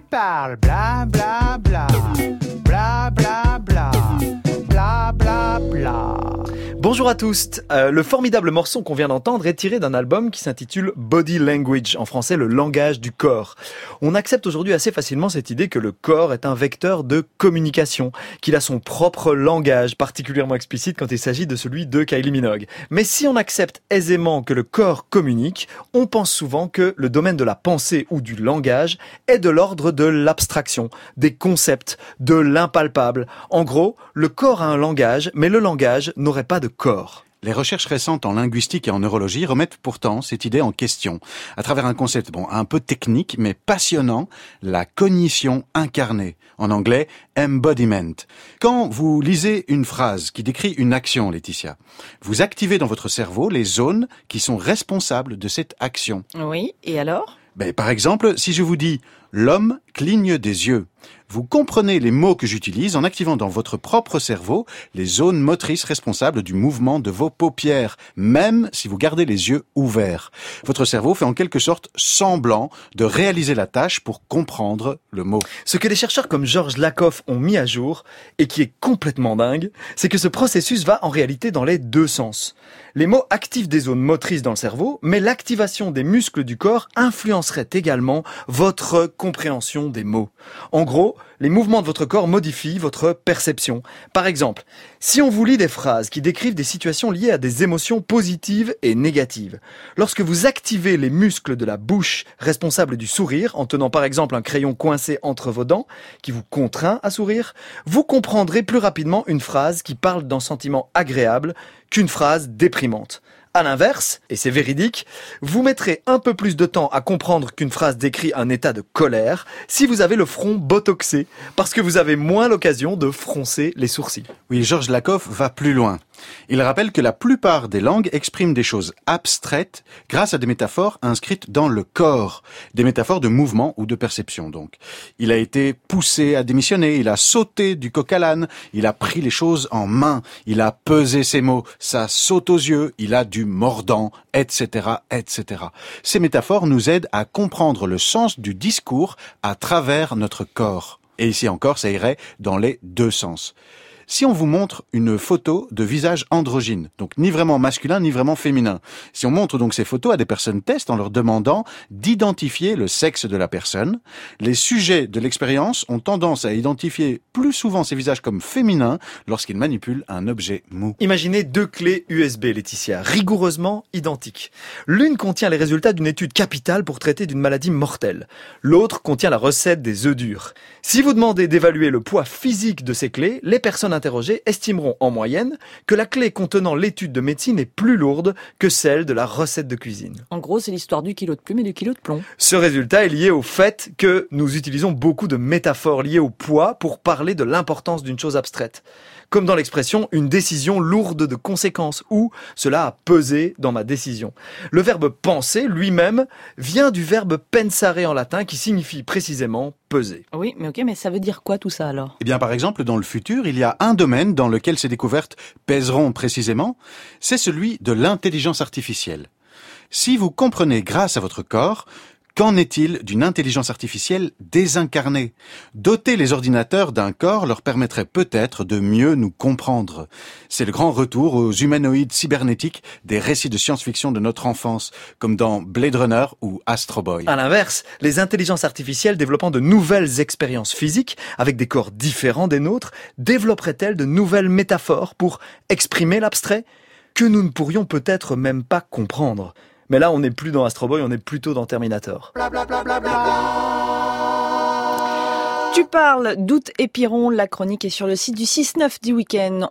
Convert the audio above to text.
parle, bla bla bla, bla bla bla, bla bla bla. Bonjour à tous. Euh, le formidable morceau qu'on vient d'entendre est tiré d'un album qui s'intitule Body Language, en français le langage du corps. On accepte aujourd'hui assez facilement cette idée que le corps est un vecteur de communication, qu'il a son propre langage, particulièrement explicite quand il s'agit de celui de Kylie Minogue. Mais si on accepte aisément que le corps communique, on pense souvent que le domaine de la pensée ou du langage est de l'ordre de l'abstraction, des concepts, de l'impalpable. En gros, le corps a un langage, mais le langage n'aurait pas de corps. Les recherches récentes en linguistique et en neurologie remettent pourtant cette idée en question, à travers un concept bon, un peu technique mais passionnant, la cognition incarnée, en anglais embodiment. Quand vous lisez une phrase qui décrit une action, Laetitia, vous activez dans votre cerveau les zones qui sont responsables de cette action. Oui, et alors? Ben, Par exemple, si je vous dis l'homme cligne des yeux, vous comprenez les mots que j'utilise en activant dans votre propre cerveau les zones motrices responsables du mouvement de vos paupières, même si vous gardez les yeux ouverts. Votre cerveau fait en quelque sorte semblant de réaliser la tâche pour comprendre le mot. Ce que des chercheurs comme Georges Lakoff ont mis à jour, et qui est complètement dingue, c'est que ce processus va en réalité dans les deux sens. Les mots activent des zones motrices dans le cerveau, mais l'activation des muscles du corps influencerait également votre des mots. En gros, les mouvements de votre corps modifient votre perception. Par exemple, si on vous lit des phrases qui décrivent des situations liées à des émotions positives et négatives, lorsque vous activez les muscles de la bouche responsables du sourire, en tenant par exemple un crayon coincé entre vos dents, qui vous contraint à sourire, vous comprendrez plus rapidement une phrase qui parle d'un sentiment agréable qu'une phrase déprimante. À l'inverse, et c'est véridique, vous mettrez un peu plus de temps à comprendre qu'une phrase décrit un état de colère si vous avez le front botoxé, parce que vous avez moins l'occasion de froncer les sourcils. Oui, Georges Lakoff va plus loin. Il rappelle que la plupart des langues expriment des choses abstraites grâce à des métaphores inscrites dans le corps, des métaphores de mouvement ou de perception donc. Il a été poussé à démissionner, il a sauté du coq à l'âne, il a pris les choses en main, il a pesé ses mots, ça saute aux yeux, il a du mordant, etc., etc. Ces métaphores nous aident à comprendre le sens du discours à travers notre corps. Et ici encore, ça irait dans les deux sens. Si on vous montre une photo de visage androgyne, donc ni vraiment masculin ni vraiment féminin, si on montre donc ces photos à des personnes tests en leur demandant d'identifier le sexe de la personne, les sujets de l'expérience ont tendance à identifier plus souvent ces visages comme féminins lorsqu'ils manipulent un objet mou. Imaginez deux clés USB, Laetitia, rigoureusement identiques. L'une contient les résultats d'une étude capitale pour traiter d'une maladie mortelle. L'autre contient la recette des œufs durs. Si vous demandez d'évaluer le poids physique de ces clés, les personnes interrogés estimeront en moyenne que la clé contenant l'étude de médecine est plus lourde que celle de la recette de cuisine. En gros, c'est l'histoire du kilo de plume et du kilo de plomb. Ce résultat est lié au fait que nous utilisons beaucoup de métaphores liées au poids pour parler de l'importance d'une chose abstraite comme dans l'expression une décision lourde de conséquences ou cela a pesé dans ma décision. Le verbe penser lui-même vient du verbe pensare en latin qui signifie précisément peser. Oui, mais ok, mais ça veut dire quoi tout ça alors? Eh bien, par exemple, dans le futur, il y a un domaine dans lequel ces découvertes pèseront précisément, c'est celui de l'intelligence artificielle. Si vous comprenez grâce à votre corps Qu'en est-il d'une intelligence artificielle désincarnée? Doter les ordinateurs d'un corps leur permettrait peut-être de mieux nous comprendre. C'est le grand retour aux humanoïdes cybernétiques des récits de science-fiction de notre enfance, comme dans Blade Runner ou Astro Boy. À l'inverse, les intelligences artificielles développant de nouvelles expériences physiques avec des corps différents des nôtres développeraient-elles de nouvelles métaphores pour exprimer l'abstrait? Que nous ne pourrions peut-être même pas comprendre mais là, on n'est plus dans Astro Boy, on est plutôt dans Terminator. Tu parles d'Août et la chronique est sur le site du 6-9 du week-end.